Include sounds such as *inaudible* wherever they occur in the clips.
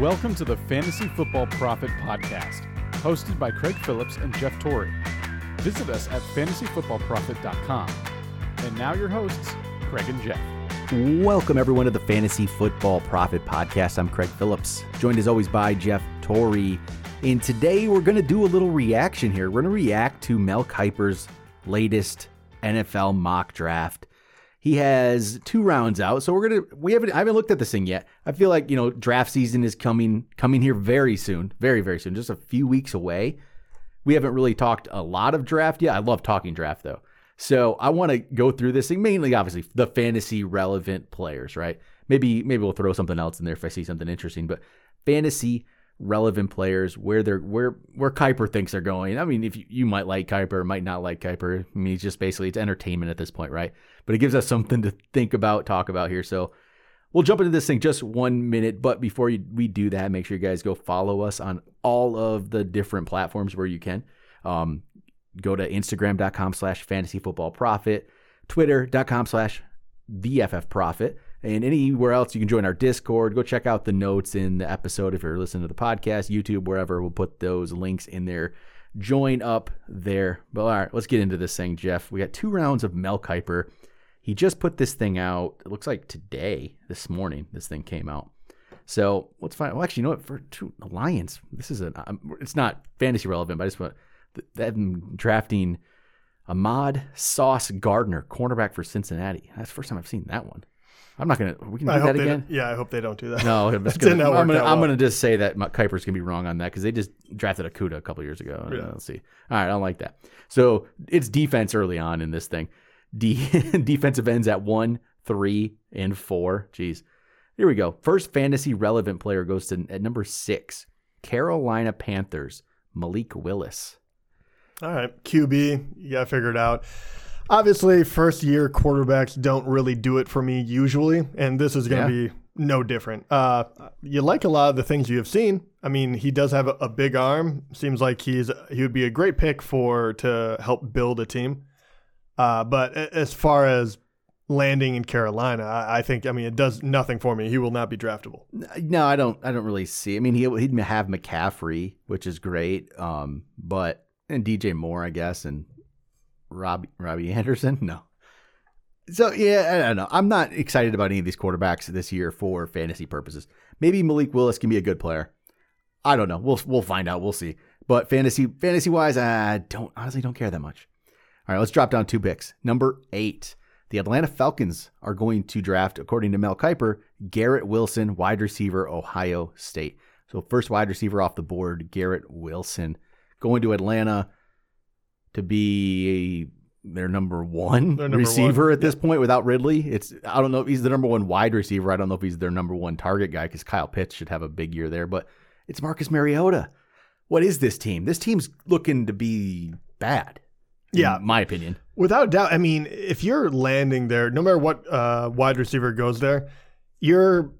Welcome to the Fantasy Football Profit Podcast, hosted by Craig Phillips and Jeff Torrey. Visit us at fantasyfootballprofit.com. And now your hosts, Craig and Jeff. Welcome, everyone, to the Fantasy Football Profit Podcast. I'm Craig Phillips, joined as always by Jeff Torrey. And today we're going to do a little reaction here. We're going to react to Mel Kiper's latest NFL mock draft. He has two rounds out, so we're gonna we haven't I haven't looked at this thing yet. I feel like you know draft season is coming coming here very soon, very very soon, just a few weeks away. We haven't really talked a lot of draft yet. I love talking draft though, so I want to go through this thing mainly, obviously the fantasy relevant players, right? Maybe maybe we'll throw something else in there if I see something interesting, but fantasy relevant players, where they're where where Kiper thinks they're going. I mean, if you, you might like Kiper, might not like Kiper. I mean, it's just basically it's entertainment at this point, right? But it gives us something to think about, talk about here. So we'll jump into this thing just one minute. But before we do that, make sure you guys go follow us on all of the different platforms where you can. Um, go to Instagram.com slash fantasy football profit, Twitter.com slash VFF profit and anywhere else you can join our discord go check out the notes in the episode if you're listening to the podcast youtube wherever. We'll put those links in there. Join up there. But all right let's get into this thing jeff. We got two rounds of mel kiper. He just put this thing out it looks like today this morning this thing came out. So let's find well actually you know what? For two Alliance, this is a it's not fantasy relevant but i just want them drafting ahmad sauce gardner cornerback for cincinnati. That's the first time i've seen that one I'm not gonna. We can do I that again. Yeah, I hope they don't do that. No, I'm, just Did gonna, not I'm, gonna, out I'm well. gonna just say that my- Kiper's gonna be wrong on that because they just drafted Okudah a couple years ago. Uh, Yeah. Let's see. All right, I don't like that. So it's defense early on in this thing. D- *laughs* defensive ends at one, three, and four. Jeez. Here we go. First fantasy relevant player goes to at number six. Carolina Panthers. Malik Willis. All right, QB, you got to figure it out. Obviously, first year quarterbacks don't really do it for me usually, and this is going to Yeah. be no different. Uh, you like a lot of the things you have seen. I mean, he does have a, a big arm. Seems like he's he would be a great pick for to help build a team. Uh, but as far as landing in Carolina, I, I think I mean it does nothing for me. He will not be draftable. No, I don't. I don't really see. I mean, he he'd have McCaffrey, which is great. Um, but and DJ Moore, I guess, and Robbie Robbie Anderson. No. So yeah, I don't know. I'm not excited about any of these quarterbacks this year for fantasy purposes. Maybe Malik Willis can be a good player. I don't know. We'll we'll find out. We'll see. But fantasy fantasy wise, I don't honestly don't care that much. All right, let's drop down two picks. Number eight, the Atlanta Falcons are going to draft, according to Mel Kiper, Garrett Wilson, wide receiver, Ohio State. So first wide receiver off the board, Garrett Wilson, going to Atlanta to be their number one Their number receiver one, at this point without Ridley. It's I don't know if he's the number one wide receiver. I don't know if he's their number one target guy because Kyle Pitts should have a big year there. But it's Marcus Mariota. What is this team? This team's looking to be bad. in Yeah. my opinion. Without doubt. I mean, if you're landing there, no matter what uh, wide receiver goes there, you're.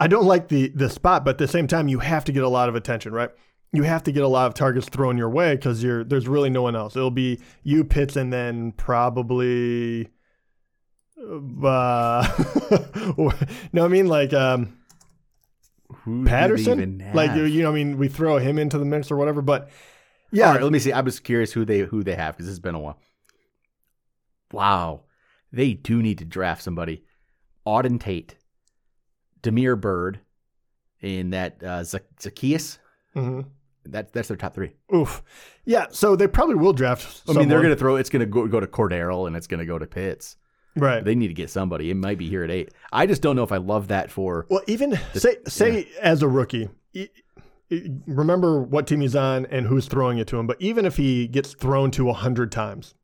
I don't like the the spot, but at the same time, you have to get a lot of attention, right? You have to get a lot of targets thrown your way because you're there's really no one else. It'll be you, Pitts, and then probably. Uh, *laughs* no, I mean like um, Who Patterson. even Like you, you know, I mean, we throw him into the mix or whatever. But yeah, All right, let me see. I'm just curious who they who they have because it's been a while. Wow, they do need to draft somebody. Auden Tate, Damiere Byrd, in that uh, Zac- Zaccheaus. mhm. That that's their top three. oof, yeah. So they probably will draft. I mean, they're gonna throw. It's gonna go, go to Cordarrelle and it's gonna go to Pitts. right. They need to get somebody. It might be here at eight. I just don't know if I love that for. Well, even say say as a rookie, remember what team he's on and who's throwing it to him. But even if he gets thrown to a hundred times,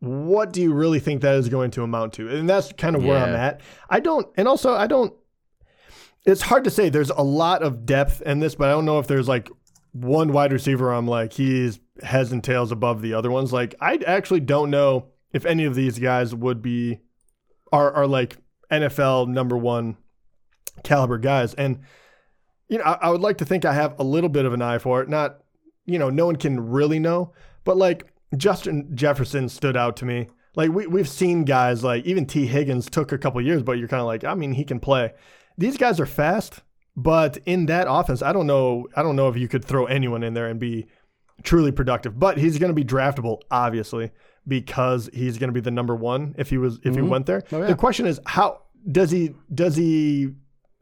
what do you really think that is going to amount to? And that's kind of where I'm at. I don't, and also I don't. It's hard to say. There's a lot of depth in this, but I don't know if there's like one wide receiver. I'm like he's heads and tails above the other ones. Like I actually don't know if any of these guys would be are are like NFL number one caliber guys. And you know, I, I would like to think I have a little bit of an eye for it. Not, you know, no one can really know, but like Justin Jefferson stood out to me. Like we we've seen guys like even Tee Higgins took a couple years, but you're kind of like, I mean, he can play. These guys are fast. But in that offense, I don't know. I don't know if you could throw anyone in there and be truly productive. But he's going to be draftable, obviously, because he's going to be the number one if he was if he mm-hmm. went there. Oh, yeah. The question is, how does he does he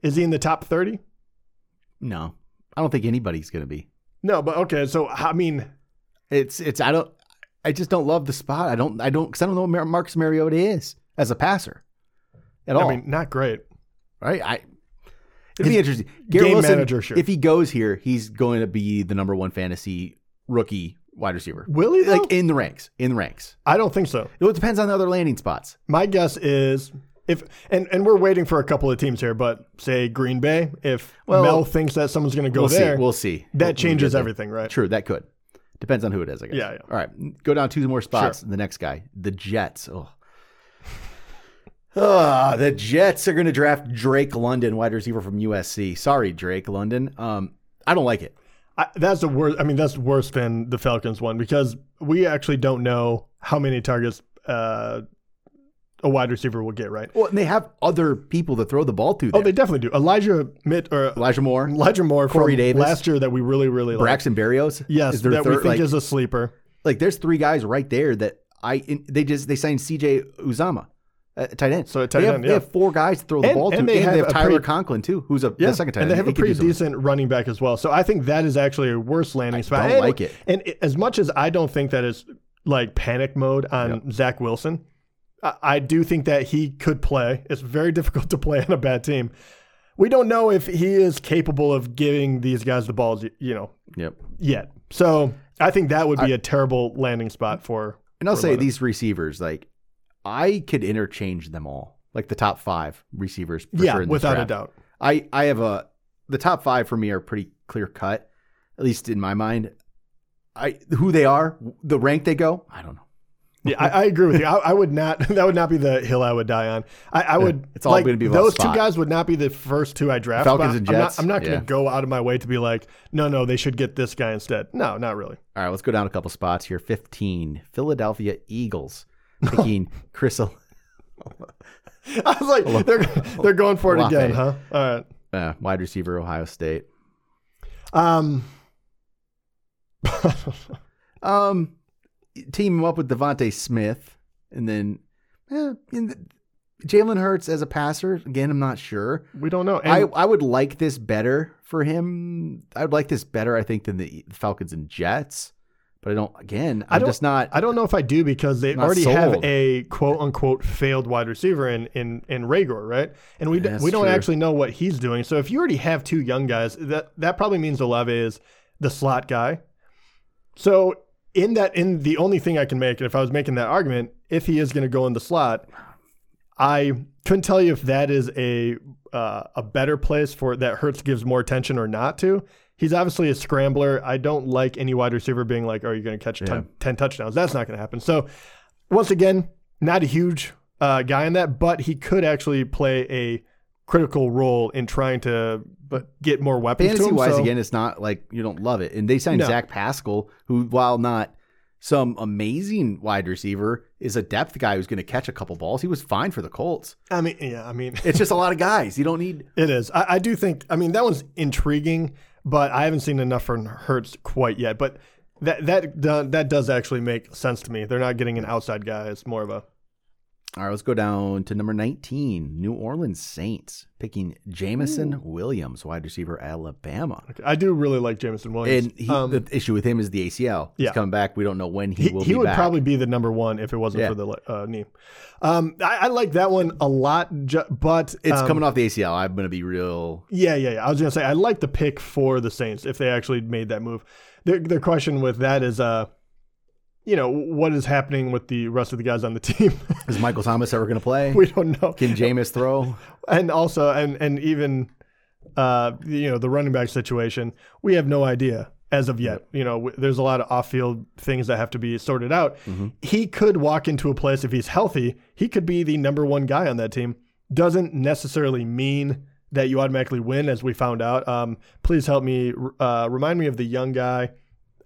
is he in the top thirty? No, I don't think anybody's going to be. No, but okay. So I mean, It's it's I don't I just don't love the spot. I don't I don't because I don't know what Marcus Mariota is as a passer at all. I mean, not great. right? I it'd be interesting. Garrett game Wilson, manager, sure. if he goes here, he's going to be the number one fantasy rookie wide receiver. Will he? Though? Like in the ranks, in the ranks. I don't think so. It depends on the other landing spots. My guess is if and and we're waiting for a couple of teams here, but say Green Bay, if Well, Mel thinks that someone's going to go we'll there, see. We'll see. that We'll- changes everything, right? True, that could. Depends on who it is, I guess. Yeah, yeah. All right, go down two more spots. The next guy, the Jets. Oh. Ah, the Jets are going to draft Drake London, wide receiver from USC. Sorry, Drake London. Um, I don't like it. I, that's the worst. I mean, that's worse than the Falcons one because we actually don't know how many targets uh, a wide receiver will get. Right? Well, and they have other people to throw the ball to. There. Oh, they definitely do. Elijah Mitt or Elijah Moore, Elijah Moore Corey from Davis. last year that we really really like. Braxton Berrios. Yes, is their that we think Like, is a sleeper. like, there's three guys right there that I. They just they signed C.J. Uzomah, uh, tight end. So tight they have, end, they have four guys to throw the And- ball to, and they have a Tyler pretty- Conklin too, who's a Yeah, second tight and they end. have a pretty decent running back as well. So I think that is actually a worse landing spot. don't And- like it. And it- as much as I don't think that is like panic mode on Zach Wilson, I, I do think that he could play. It's very *laughs* difficult to play on a bad team. We don't know if he is capable of giving these guys the balls, you know, Yep. yet. So I think that would be a terrible landing spot for. And I'll say London. these receivers, like I could interchange them all, like the top five receivers. For Yeah, sure without a doubt. I I have a the top five for me are pretty clear cut, at least in my mind. I who they are, the rank they go, I don't know. Yeah, I, I agree with you. I, I would not. *laughs* That would not be the hill I would die on. I, I would. it's all like, gonna be about those two guys would not be the first two I draft. Falcons and I'm not, Jets? I'm not going to Yeah. go out of my way to be like, no, no, they should get this guy instead. No, not really. All right, let's go down a couple spots here. Fifteen, Philadelphia Eagles *laughs* picking Chris. Ol- *laughs* I was like, they're they're going for it Olave. again, huh? All right. uh, wide receiver, Ohio State. Um. *laughs* Um, team him up with DeVonta Smith, and then eh, in the, Jalen Hurts as a passer. Again, I'm not sure. we don't know. I, I would like this better for him. I would like this better, I think, than the Falcons and Jets. But I don't. Again, I I'm don't- just not. I don't know if I do because they already have a quote unquote failed wide receiver in in in Reagor, right? And we d- That's we don't true. actually know what he's doing. So if you already have two young guys, that that probably means Olave is the slot guy. So in that in the only thing I can make, and if I was making that argument, if he is going to go in the slot, I couldn't tell you if that is a uh, a better place for that Hurts gives more attention or not to. He's obviously a scrambler. I don't like any wide receiver being like, "Are you going to catch 10, 10 touchdowns?" That's not going to happen. So, once again, not a huge uh, guy in that, but he could actually play a critical role in trying to but get more weapons to fantasy wise, so- again, it's not like you don't love it. And they signed No. Zach Pascal, who, while not some amazing wide receiver, is a depth guy who's going to catch a couple balls. He was fine for the Colts. I mean, yeah, I mean, It's just a lot of guys. You don't need. *laughs* It is. I, I do think. I mean, that one's intriguing, but I haven't seen enough from Hurts quite yet. But that that that does actually make sense to me. They're not getting an outside guy. It's more of a All right, let's go down to number 19, New Orleans Saints, picking Jameson Williams, wide receiver, Alabama. I do really like Jameson Williams. And he, Um, the issue with him is the ACL. He's Yeah. coming back. We don't know when he, he, will he would back. probably be the number one if it wasn't Yeah. for the uh, knee. Um, I, I like that one a lot, ju- but It's um, coming off the ACL. I'm going to be real. Yeah, yeah, yeah. I was gonna say I like the pick for the Saints if they actually made that move. The the question with that is, uh, you know, what is happening with the rest of the guys on the team? *laughs* Is Michael Thomas ever going to play? we don't know. Can Jameis throw? *laughs* and also and and even uh you know the running back situation we have no idea as of yet you know w- there's a lot of off-field things that have to be sorted out he could walk into a place if he's healthy he could be the number one guy on that team doesn't necessarily mean that you automatically win as we found out um please help me uh remind me of the young guy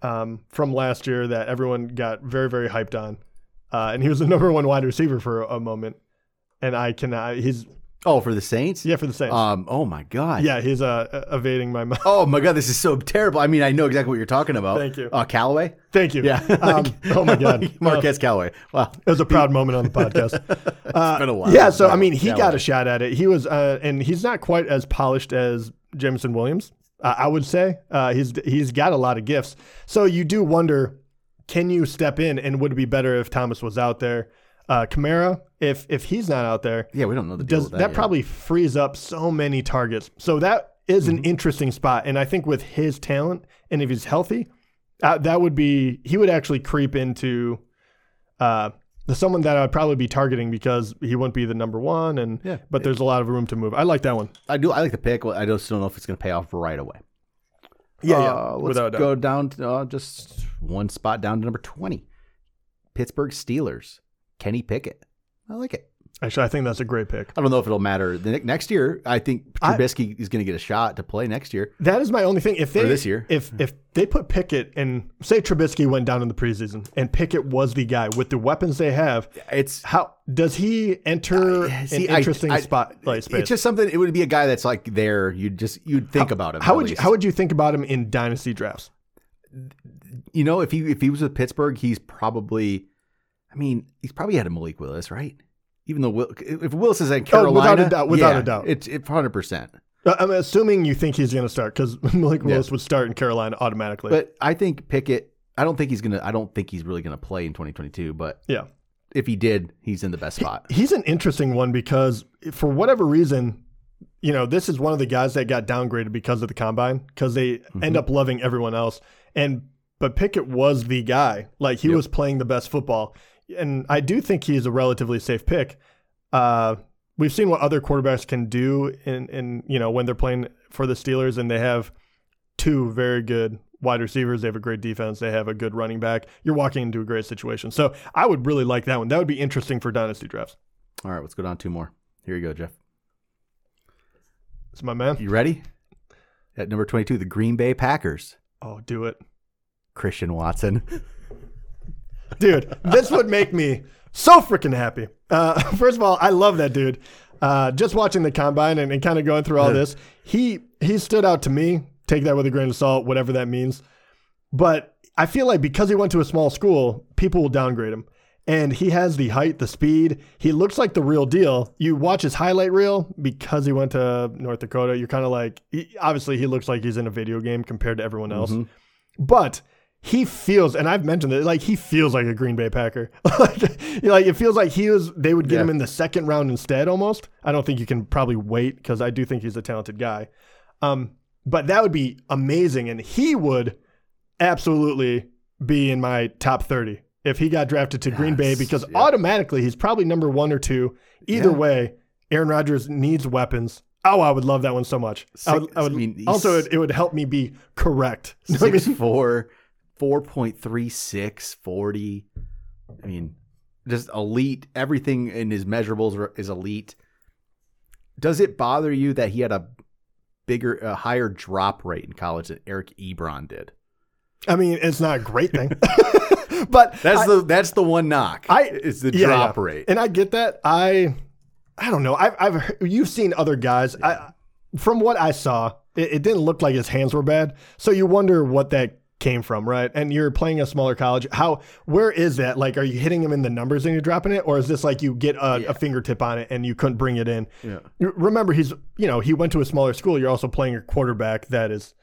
um from last year that everyone got very very hyped on uh and he was the *laughs* number one wide receiver for a, a moment and i cannot he's Oh, for the Saints? Yeah, for the Saints. Um. Oh my God. yeah, he's uh, evading my. Oh my *laughs* God, this is so terrible. I mean, I know exactly what you're talking about. Thank you. Uh, Callaway. Thank you. Yeah. *laughs* Um, oh my God. Marquez Callaway. Wow. It was a proud moment on the podcast. Uh, been a while. Yeah, so I mean, he yeah, got a shot at it. He was, uh, and he's not quite as polished as Jameson Williams. Uh, I would say uh, he's he's got a lot of gifts. So you do wonder, can you step in, and would it be better if Thomas was out there? Uh, Kamara, if if he's not out there, Yeah, we don't know the deal does with that, that. probably frees up so many targets. So that is Mm-hmm. an interesting spot, and I think with his talent and if he's healthy, uh, that would be he would actually creep into uh, someone that I'd probably be targeting because he wouldn't be the number one, and Yeah. but there's a lot of room to move. I like that one. I do. I like the pick. I just don't know if it's going to pay off right away. Yeah, Uh, yeah, Let's without a doubt. go down to uh, just one spot down to number twenty. Pittsburgh Steelers. Kenny Pickett. I like it. Actually, I think that's a great pick. I don't know if it'll matter the ne- next year. I think I- Trubisky is going to get a shot to play next year. That is my only thing. If they Or this year. if if they put Pickett and say Trubisky went down in the preseason and Pickett was the guy with the weapons they have, It's how does he enter uh, see, an I- interesting I- spotlight space? It's just something. It would be a guy that's like there. You'd just you'd think about him. How would you, how would you think about him in dynasty drafts? you know if he if he was with Pittsburgh, he's probably. I mean, he's probably had a Malik Willis, right? Even though Will, if Willis is at Carolina, Oh, without a doubt, without yeah, a doubt. it's it's hundred percent. Uh, I'm assuming you think he's going to start because *laughs* Malik Yeah. Willis would start in Carolina automatically. But I think Pickett. I don't think he's gonna. I don't think he's really gonna play in 2022. But yeah, if he did, he's in the best spot. he's an interesting one because for whatever reason, you know, this is one of the guys that got downgraded because of the combine because they Mm-hmm. end up loving everyone else. And but Pickett was the guy, like he Yep. was playing the best football, and I do think he's a relatively safe pick. Uh, we've seen what other quarterbacks can do in in you know when they're playing for the Steelers and they have two very good wide receivers. They have a great defense. They have a good running back. You're walking into a great situation. So I would really like that one. That would be interesting for dynasty drafts. All right, let's go down two more. Here you go, Jeff. It's my man. You ready? At number 22, the Green Bay Packers. Oh, do it. Christian Watson. *laughs* Dude, this would make me so freaking happy. Uh, *laughs* first of all, I love that dude. Uh, just watching the combine and, and kind of going through all this, he he stood out to me. Take that with a grain of salt, whatever that means. But I feel like because he went to a small school, people will downgrade him. And he has the height, the speed. He looks like the real deal. You watch his highlight reel because he went to North Dakota. You're kind of like, he, obviously, he looks like he's in a video game compared to everyone else. But he feels, and I've mentioned it, like he feels like a Green Bay Packer. *laughs* like, like, it feels like he was. They would get Yeah. him in the second round instead, almost. I don't think you can probably wait because I do think he's a talented guy. Um, but that would be amazing, and he would absolutely be in my top thirty if he got drafted to Green Bay because yeah. automatically he's probably number one or two. Either Yeah. way, Aaron Rodgers needs weapons. Oh, I would love that one so much. I would, I would, I mean, also, it, it would help me be correct. *laughs* You know what I Six four, 4.36, 40. I mean, just elite. Everything in his measurables is elite. Does it bother you that he had a bigger, a higher drop rate in college than Eric Ebron did? I mean, it's not a great thing, *laughs* *laughs* but That's I- the that's the one knock. I- it's the yeah, drop yeah. rate. and I get that. I, I don't know. I've, I've, you've seen other guys. I, from what I saw, it, it didn't look like his hands were bad. So you wonder what that came from, right? And you're playing a smaller college. How, where is that? Like, are you hitting him in the numbers and you're dropping it, or is this like you get a, Yeah. a fingertip on it and you couldn't bring it in? Yeah. Remember, he's, you know, he went to a smaller school. You're also playing a quarterback that is,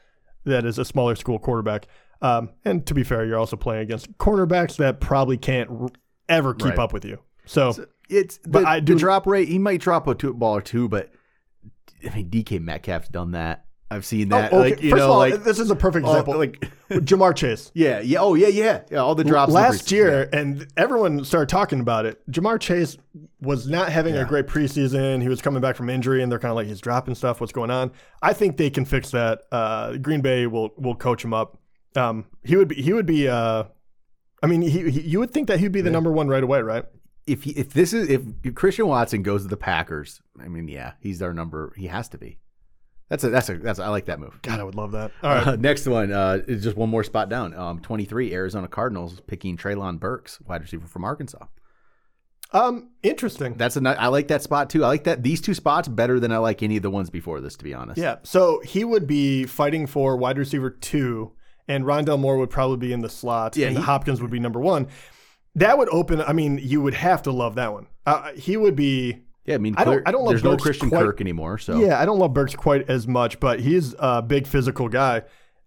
that is a smaller school quarterback. Um, and to be fair, you're also playing against cornerbacks that probably can't r- ever keep Right. up with you. So, It's But the, I the do- drop rate. He might drop a two ball or two, but I mean, DK Metcalf's done that. I've seen that. Oh, okay. Like you First know, of all, like this is a perfect all- example. like *laughs* Ja'Marr Chase. yeah, yeah. Oh yeah, yeah, yeah. All the drops Last the- year, and everyone started talking about it. Ja'Marr Chase was not having a great preseason. He was coming back from injury, and they're kind of like he's dropping stuff. What's going on? I think they can fix that. Uh, Green Bay will will coach him up. Um, he would be. He would be. Uh, I mean, he, he you would think that he'd be the number one right away, right? if he, if this is if, if Christian Watson goes to the Packers, I mean, yeah, he's our number. He has to be. That's a that's a that's I like that move. God, I would love that. All right. Uh, next one uh, is just one more spot down. Um, twenty three Arizona Cardinals picking Treylon Burks, wide receiver from Arkansas. Um, interesting. That's a I like that spot too. I like that these two spots better than I like any of the ones before this, to be honest. Yeah. So he would be fighting for wide receiver two, and Rondale Moore would probably be in the slot, Yeah, and he- Hopkins would be number one. That would open. I mean, you would have to love that one. Uh, he would be. Yeah, I mean, I don't- clear- I don't love there's no Christian quite- Kirk anymore, so Yeah, I don't love Burks quite as much, but he's a big physical guy.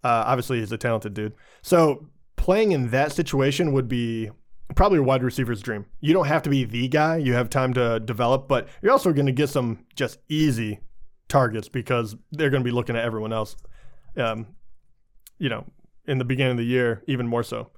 Uh, obviously, he's a talented dude. So playing in that situation would be probably a wide receiver's dream. You don't have to be the guy. You have time to develop, but you're also going to get some just easy targets because they're going to be looking at everyone else. Um, you know, in the beginning of the year, even more so.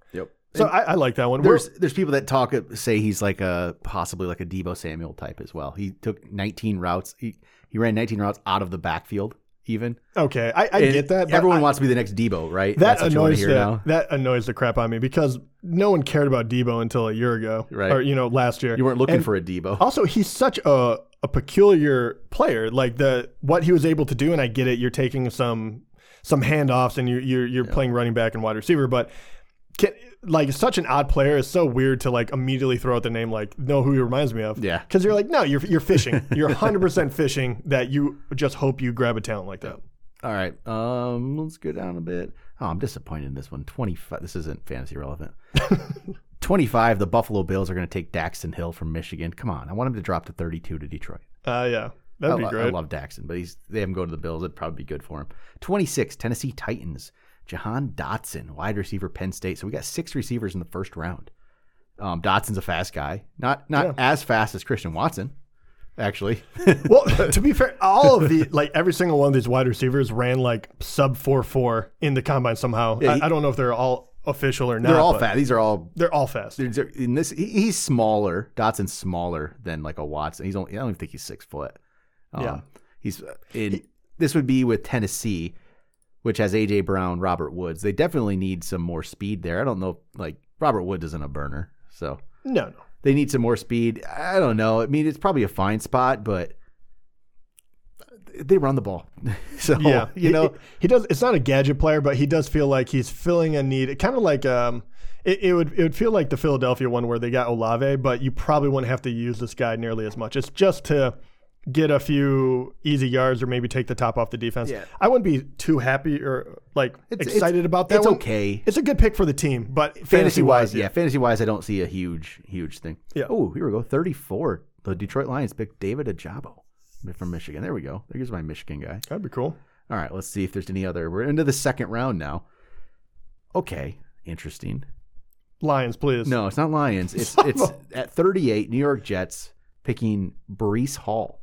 So I, I like that one. We're- There's there's people that talk uh, say he's like a possibly like a Deebo Samuel type as well. He took 19 routes. He he ran 19 routes out of the backfield. Even okay, I, I get that. Everyone I- wants to be the next Deebo, right? That That's what you want to annoys the, now. that annoys the crap out of me because no one cared about Deebo until a year ago, Right. Or you know, last year. You weren't looking And for a Deebo. Also, he's such a a peculiar player. Like the what he was able to do, and I get it. You're taking some some handoffs, and you're you're, you're playing running back and wide receiver, but can, like such an odd player. It's so weird to like immediately throw out the name. Like know who he reminds me of. Yeah. because you're like, no, you're you're fishing. You're 100 percent fishing that you just hope you grab a talent like that. All right. Um, let's go down a bit. Oh, I'm disappointed in this one. 25. This isn't fantasy relevant. *laughs* 25. The Buffalo Bills are going to take Daxton Hill from Michigan. Come on. I want him to drop to 32 to Detroit. Uh, yeah, that'd I, be lo- great. I love Daxton, but he's they have him go to the Bills. It'd probably be good for him. 26. Tennessee Titans. Jahan Dotson, wide receiver, Penn State. So we got six receivers in the first round. Um, Dotson's a fast guy. Not not Yeah. as fast as Christian Watson, actually. *laughs* Well, to be fair, all of the like every single one of these wide receivers ran like sub four four in the combine somehow. Yeah, I, he- I don't know if they're all official or not. They're all fast. These are all They're all fast. There's a- in this, he- he's smaller. Dotson's smaller than like a Watson. He's only. I don't even think he's six foot. Um, Yeah. he's uh, in. this would be with Tennessee, which has AJ Brown, Robert Woods. They definitely need some more speed there. I don't know. Like Robert Woods isn't a burner, so No, no. they need some more speed. I don't know. I mean, it's probably a fine spot, but they run the ball, *laughs* so Yeah, *laughs* you know. he, he does. It's not a gadget player, but he does feel like he's filling a need. Kind of like um, it, it would it would feel like the Philadelphia one where they got Olave, but you probably wouldn't have to use this guy nearly as much. It's just to get a few easy yards or maybe take the top off the defense. Yeah. I wouldn't be too happy or like It's- excited it's- about that. it's one. okay. It's a good pick for the team, but fantasy fantasy wise, wise, yeah, fantasy wise, I don't see a huge, huge thing. Yeah. Oh, here we go. Thirty-four. The Detroit Lions picked David Ojabo from Michigan. There we go. There's my Michigan guy. that'd be cool. All right, let's see if there's any other. We're into the second round now. Okay, interesting. Lions, please. No, it's not Lions. It's *laughs* it's at 38. New York Jets picking Breece Hall.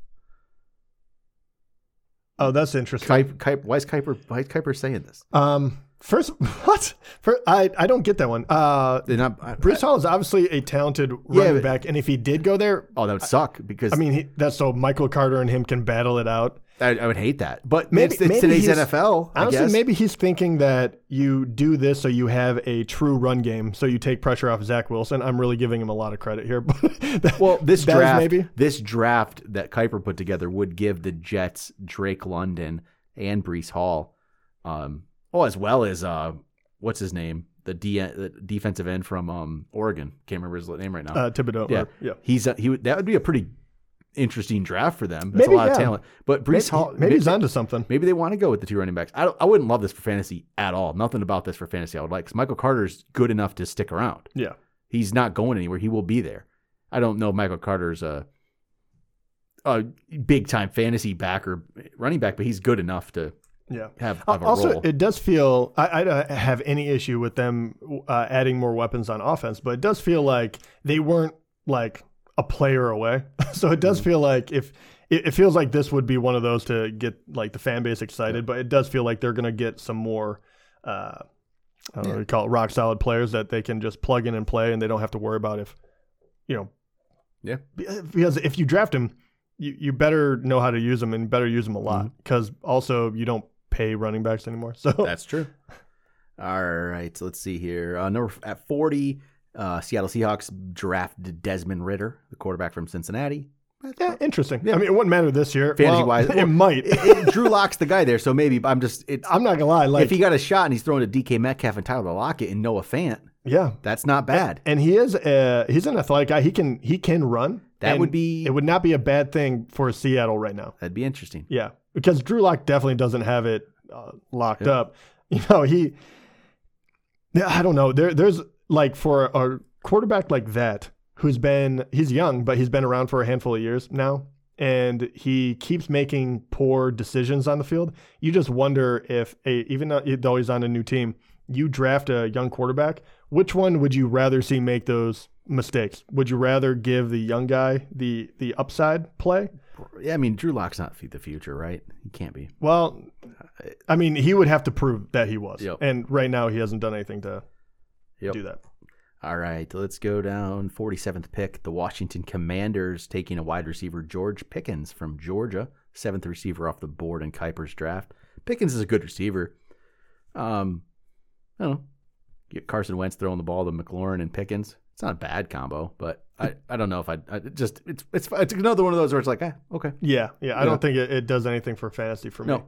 Oh, that's interesting. Kuip, Kuip, why is Kiper? Why is Kiper saying this? Um, first, *laughs* what? For, I I don't get that one. Uh, not. I- Bruce Hall is obviously a talented Yeah, running but- back, and if he did go there, oh, that would suck because I mean, he, that's so Michael Carter and him can battle it out. I, I would hate that. But Maybe- it's, it's maybe today's he's- NFL. I Honestly, guess. maybe he's thinking that you do this so you have a true run game, so you take pressure off Zach Wilson. I'm really giving him a lot of credit here, *laughs* but that- Well, this draft, maybe this draft that Kiper put together would give the Jets Drake London and Breece Hall, um, oh, as well as uh, what's his name, the, D, the defensive end from um, Oregon. Can't remember his name right now. uh, Thibodeaux. yeah, or- yeah. he's a, he would that would be a pretty interesting draft for them. That's Maybe, a lot of talent. But Breece Maybe, Hall, maybe he's onto something. Maybe they want to go with the two running backs. I, I wouldn't love this for fantasy at all. Nothing about this for fantasy I would like because Michael Carter's good enough to stick around. Yeah, He's not going anywhere. He will be there. I don't know if Michael Carter's a a big time fantasy back or running back, but he's good enough to yeah. have, have a also, role. it does feel I, I don't have any issue with them uh, adding more weapons on offense, but it does feel like they weren't like a player away. *laughs* so it Mm-hmm. does feel like if it, it feels like this would be one of those to get like the fan base excited, but it does feel like they're going to get some more. Uh, I don't know Yeah. what you call it, rock solid players that they can just plug in and play, and they don't have to worry about if, you know, Yeah. because if you draft him, you, you better know how to use them and better use them a Mm-hmm. lot because also you don't pay running backs anymore. *laughs* So That's true. All right, so let's see here. Uh, number at forty, uh, Seattle Seahawks drafted Desmond Ridder, the quarterback from Cincinnati. Yeah, interesting. Yeah. I mean, it wouldn't matter this year. Fantasy Well, wise, *laughs* it might. It- it- Drew Lock's the guy there, so maybe I'm just I'm not gonna lie. Like, if he got a shot and he's throwing to DK Metcalf and Tyler Lockett and Noah Fant, Yeah, That's not bad. and he is uh he's an athletic guy. He can he can run. That would be- it would not be a bad thing for Seattle right now. That'd be interesting. Yeah, because Drew Lock definitely doesn't have it uh, locked Yeah. up. *laughs* You know, he. Yeah, I don't know. There, there's like for a quarterback like that who's been he's young, but he's been around for a handful of years now, and he keeps making poor decisions on the field. You just wonder if a even though he's on a new team, you draft a young quarterback. Which one would you rather see make those mistakes? Would you rather give the young guy the the upside play? Yeah, I mean, Drew Lock's not the future, right? He can't be. Well, uh, I mean, he would have to prove that he was. Yep. And right now, he hasn't done anything to Yep. do that. All right, let's go down 47th pick. The Washington Commanders taking a wide receiver, George Pickens from Georgia, seventh receiver off the board in Kiper's draft. Pickens is a good receiver. Um, I don't know. Get Carson Wentz throwing the ball to McLaurin and Pickens. It's not a bad combo, but I, I don't know if I, I just it's it's it's another one of those where it's like, eh, okay, Yeah. Yeah. I Yeah. don't think it, it does anything for fantasy for me. no.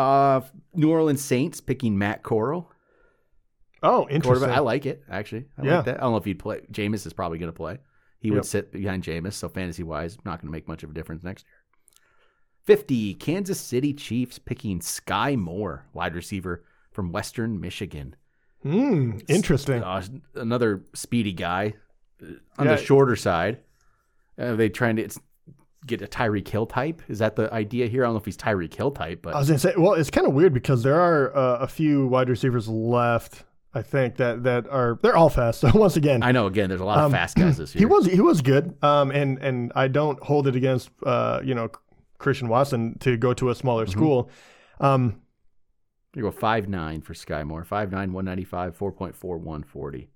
Uh, New Orleans Saints picking Matt Corral. Oh, interesting. Quarterback. I like it actually. I Yeah. like that. I don't know if he'd play. Jameis is probably going to play. He would sit behind Jameis, so fantasy wise, not going to make much of a difference next year. Fifty Kansas City Chiefs picking Sky Moore, wide receiver from Western Michigan. Hmm. Interesting. Uh, another speedy guy uh, on Yeah. the shorter side. Are they trying to it's, get a Tyreek Hill type? Is that the idea here? I don't know if he's Tyreek Hill type, but I was going to say, well, it's kind of weird because there are uh, a few wide receivers left, I think, that, that are, they're all fast. *laughs* So once again, I know again, there's a lot of Um, fast guys this year. he was he was good. Um, and and I don't hold it against uh, you know, Christian Watson to go to a smaller Mm-hmm. school. Um, You go five nine for Sky Moore. Five nine, one ninety five, four point four, one forty.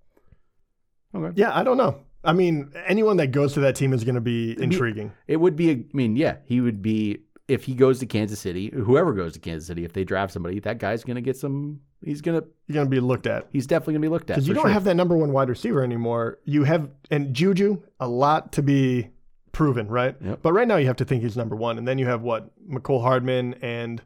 Okay. yeah, I don't know. I mean, anyone that goes to that team is going to be intriguing. It would be. I mean, yeah, he would be if he goes to Kansas City. Whoever goes to Kansas City, if they draft somebody, that guy's going to get some. He's gonna. You're going to be looked at. He's definitely going to be looked at. Because you don't sure. have that number one wide receiver anymore. You have and Juju a lot to be proven, right? Yep. But right now you have to think he's number one, and then you have what Mecole Hardman, and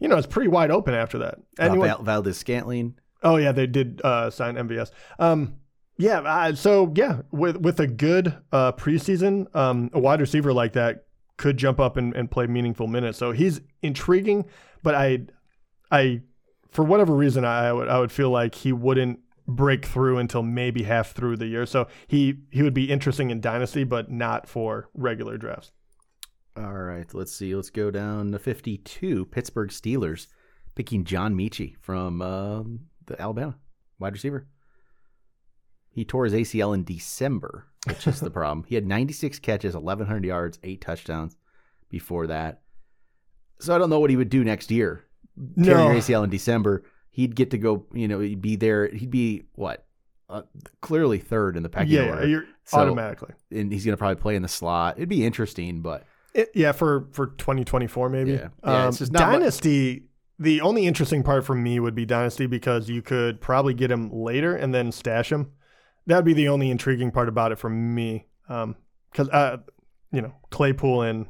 you know it's pretty wide open after that. Uh, Anyone? Val- Valdes-Scantling. oh yeah, they did uh, sign MVS. Um, yeah, uh, so yeah, with with a good uh, preseason, um, a wide receiver like that could jump up and, and play meaningful minutes. So he's intriguing, but I, I, for whatever reason, I would I would feel like he wouldn't break through until maybe half through the year. So he he would be interesting in dynasty, but not for regular drafts. All right, let's see. Let's go down to fifty-two. Pittsburgh Steelers picking John Metchie from um, the Alabama wide receiver. He tore his ACL in December, which is the *laughs* problem. He had 96 catches, 1,100 yards, eight touchdowns before that. So I don't know what he would do next year. Tearing your ACL in December, he'd get to go. You know, he'd be there. He'd be what? Uh, clearly third in the pecking yeah, order, you're So- automatically. and he's going to probably play in the slot. It'd be interesting, but It, yeah, for for 2024 maybe. Yeah. Yeah, Um, it's just not mu- Dynasty. the only interesting part for me would be Dynasty because you could probably get him later and then stash him. That'd be the only intriguing part about it for me. Because uh, you know Claypool and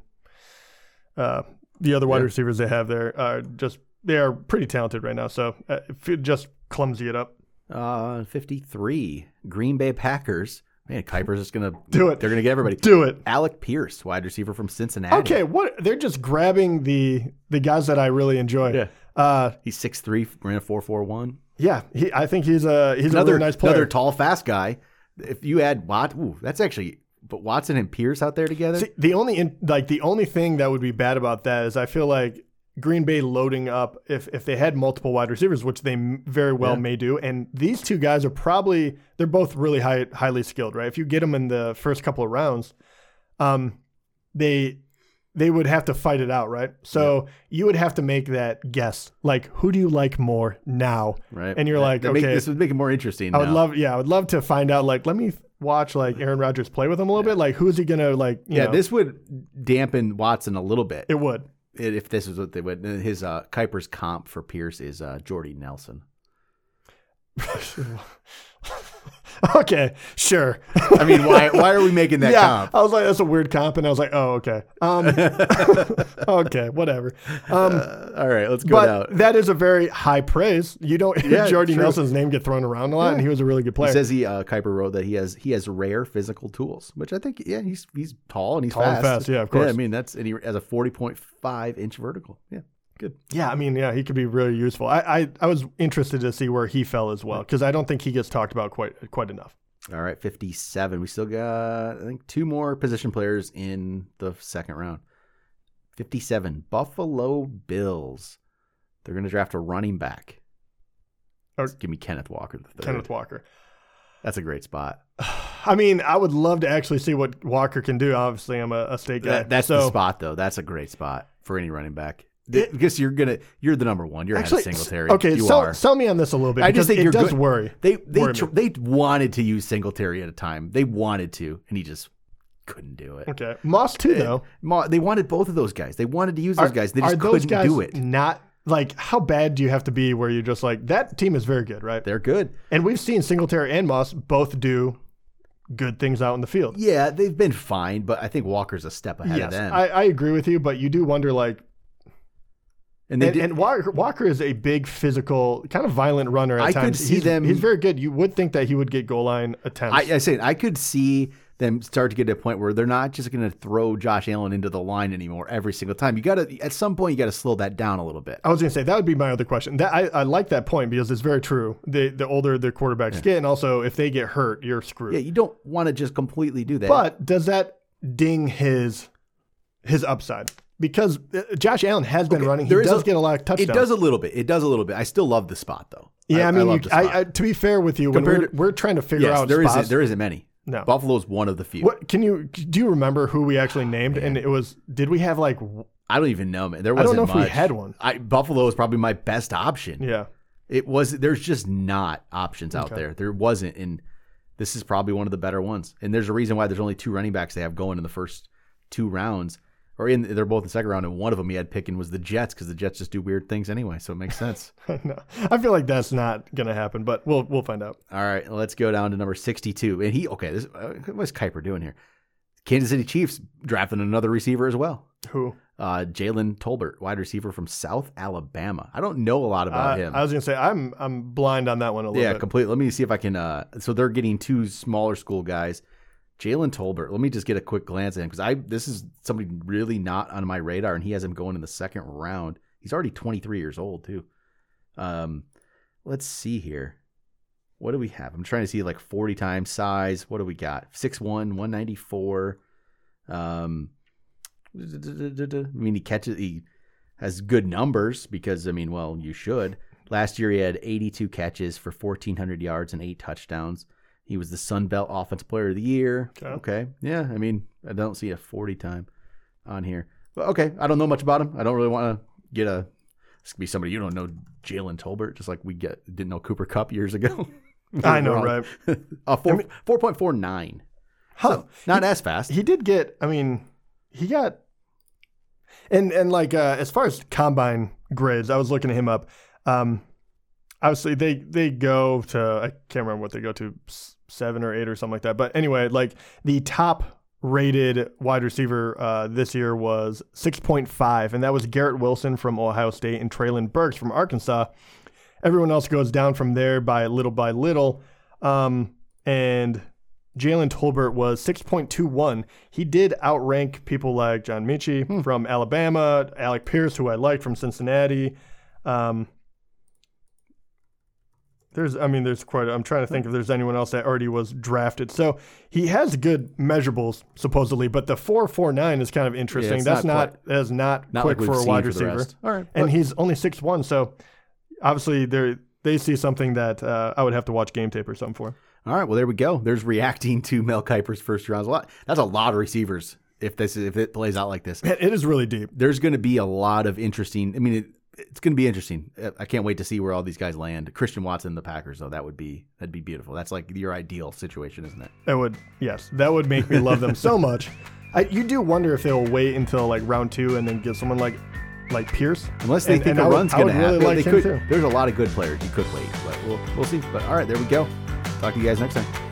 uh, the other wide Yeah. receivers they have there are just they are pretty talented right now. So uh, just clumsy it up. Uh, 53. Green Bay Packers. Man, Kiper's just going to Do it. They're going to get everybody. Do it. Alec Pierce, wide receiver from Cincinnati. Okay, what they're just grabbing the the guys that I really enjoy. Yeah. Uh, He's 6'3, ran a 4'4'1. yeah, he, I think he's a he's Another, a really nice player. another tall, fast guy. If you add Watt, ooh, that's actually, but Watson and Pierce out there together. See, the only in, like the only thing that would be bad about that is I feel like Green Bay loading up if if they had multiple wide receivers, which they very well Yeah. may do, and these two guys are probably they're both really high highly skilled, right? If you get them in the first couple of rounds, um, they they would have to fight it out, right? So you would have to make that guess, like who do you like more now? right. and you're That- like, make- okay. this would make it more interesting. I would love, yeah, I would love to find out. Like, let me watch like Aaron Rodgers play with him a little bit. Like, who's he gonna like? You Yeah, know, this would dampen Watson a little bit. it would. If this is what they would. His uh, Kiper's comp for Pierce is uh, Jordy Nelson. *laughs* *laughs* Okay, sure. I mean, why why are we making that *laughs* yeah, comp? I was like, that's a weird comp, and I was like, oh, okay, um, *laughs* okay, whatever. Um, Uh, all right, let's go but out. that is a very high praise. You don't hear Yeah, Jordy true. Nelson's name get thrown around a lot, and he was a really good player. He says he uh, Kiper wrote that he has he has rare physical tools, which I think yeah he's he's tall and he's Tall and fast. fast, yeah, of course. Yeah, I mean that's and he has a forty point five inch vertical. Yeah, good. yeah, I mean, yeah, he could be really useful. I, I, I was interested to see where he fell as well because I don't think he gets talked about quite quite enough. All right, fifty seven. We still got I think two more position players in the second round. Fifty seven. Buffalo Bills. They're going to draft a running back. Or- Let's give me Kenneth Walker the third. Kenneth Walker. That's a great spot. *sighs* I mean, I would love to actually see what Walker can do. Obviously, I'm a, a state guy. That- that's so, the spot though. That's a great spot for any running back. Th- because you're gonna you're the number one. You're Actually, ahead of Singletary. okay, you sell, are. sell me on this a little bit I just think it you're does good. worry. They they Worry tr- they wanted to use Singletary at a time. They wanted to, and he just couldn't do it. Okay, Moss too though. Ma- They wanted both of those guys. They wanted to use those guys. They just are couldn't guys do it. Not like how bad do you have to be where you're just like that team is very good, right? They're good. And we've seen Singletary and Moss both do good things out in the field. Yeah, they've been fine, but I think Walker's a step ahead of them. I, I agree with you, but you do wonder like, and they and, did, and Walker, Walker is a big physical, kind of violent runner. At I could times. see he's, them- He's very good. You would think that he would get goal line attempts. I, I say I could see them start to get to a point where they're not just going to throw Josh Allen into the line anymore every single time. You got to at some point you got to slow that down a little bit. I was going to say that would be my other question. That I, I like that point because it's very true. The the older the quarterbacks get, and also if they get hurt, you're screwed. Yeah, you don't want to just completely do that. But does that ding his his upside? Because uh, Josh Allen has been Okay, running. He does a- get a lot of touchdowns. it does a little bit. It does a little bit. I still love the spot though. Yeah, I, mean, you, the spot. I, I, to be fair with you, Compared we're, we're trying to figure yes, out there spots, isn't there isn't many. No. Buffalo's one of the few. What can you do? You remember who we actually named? And it was did we have like I don't even know, man. There I wasn't don't know if much. we had one. I, Buffalo is probably my best option. Yeah, It was. There's just not options out Okay. there. There wasn't, and this is probably one of the better ones. And there's a reason why there's only two running backs they have going in the first two rounds, or in they're both in the second round, and one of them he had picking was the Jets because the Jets just do weird things anyway, so it makes sense. *laughs* no, I feel like that's not gonna happen, but we'll we'll find out. All right, let's go down to number 62. And he okay, this uh, what's Kiper doing here? Kansas City Chiefs drafting another receiver as well. Who? Uh, Jalen Tolbert, wide receiver from South Alabama. I don't know a lot about Uh, him. I was gonna say I'm I'm blind on that one a little yeah, bit. completely. Let me see if I can. Uh, so they're getting two smaller school guys. Jalen Tolbert. Let me just get a quick glance at him because I this is somebody really not on my radar, and he has him going in the second round. He's already 23 years old too. Um, let's see here. What do we have? I'm trying to see like 40 times size. What do we got? 6'1", 194. Um, I mean, he catches. He has good numbers because I mean, well, you should. Last year he had 82 catches for 1,400 yards and eight touchdowns. He was the Sun Belt Offensive Player of the Year. Okay. Yeah. I mean, I don't see a 40 time on here. But okay, I don't know much about him. I don't really want to get a. This could be somebody you don't know, Jalen Tolbert, just like we get didn't know Cooper Kupp years ago. *laughs* *laughs* I know, right? *laughs* uh, four four point four nine. Huh. Not as fast. He did get. I mean, he got. And and like uh, as far as combine grades, I was looking at him up. Um, obviously they they go to I can't remember what they go to seven or eight or something like that. But anyway, like the top rated wide receiver uh, this year was six point five, and that was Garrett Wilson from Ohio State and Treylon Burks from Arkansas. Everyone else goes down from there by little by little. Um, and Jalen Tolbert was 6.21. He did outrank people like John Metchie from Alabama, Alec Pierce, who I liked from Cincinnati. Um, there's, I mean, there's quite. A, I'm trying to think if there's anyone else that already was drafted. So he has good measurables supposedly, but the 4.49 is kind of interesting. it's That's not not, that is not, Not quick like for a wide for receiver. All right, and he's only 6'1", so obviously they they see something that uh, I would have to watch game tape or something for. All right, well there we go. There's reacting to Mel Kiper's first rounds. A lot. That's a lot of receivers. If this if it plays out like this, it is really deep. there's going to be a lot of interesting. I mean, it, it's going to be interesting. Uh, I can't wait to see where all these guys land. Christian Watson, the Packers, though, that would be that'd be beautiful. That's like your ideal situation, isn't it? That would yes, that would make me love them so *laughs* much. I, you do wonder if they'll wait until like round two and then get someone like like Pierce, Unless they And- think and a run's going to would really happen, like they could. There's a lot of good players. You could wait, but we'll we'll see. But all right, there we go. Talk to you guys next time.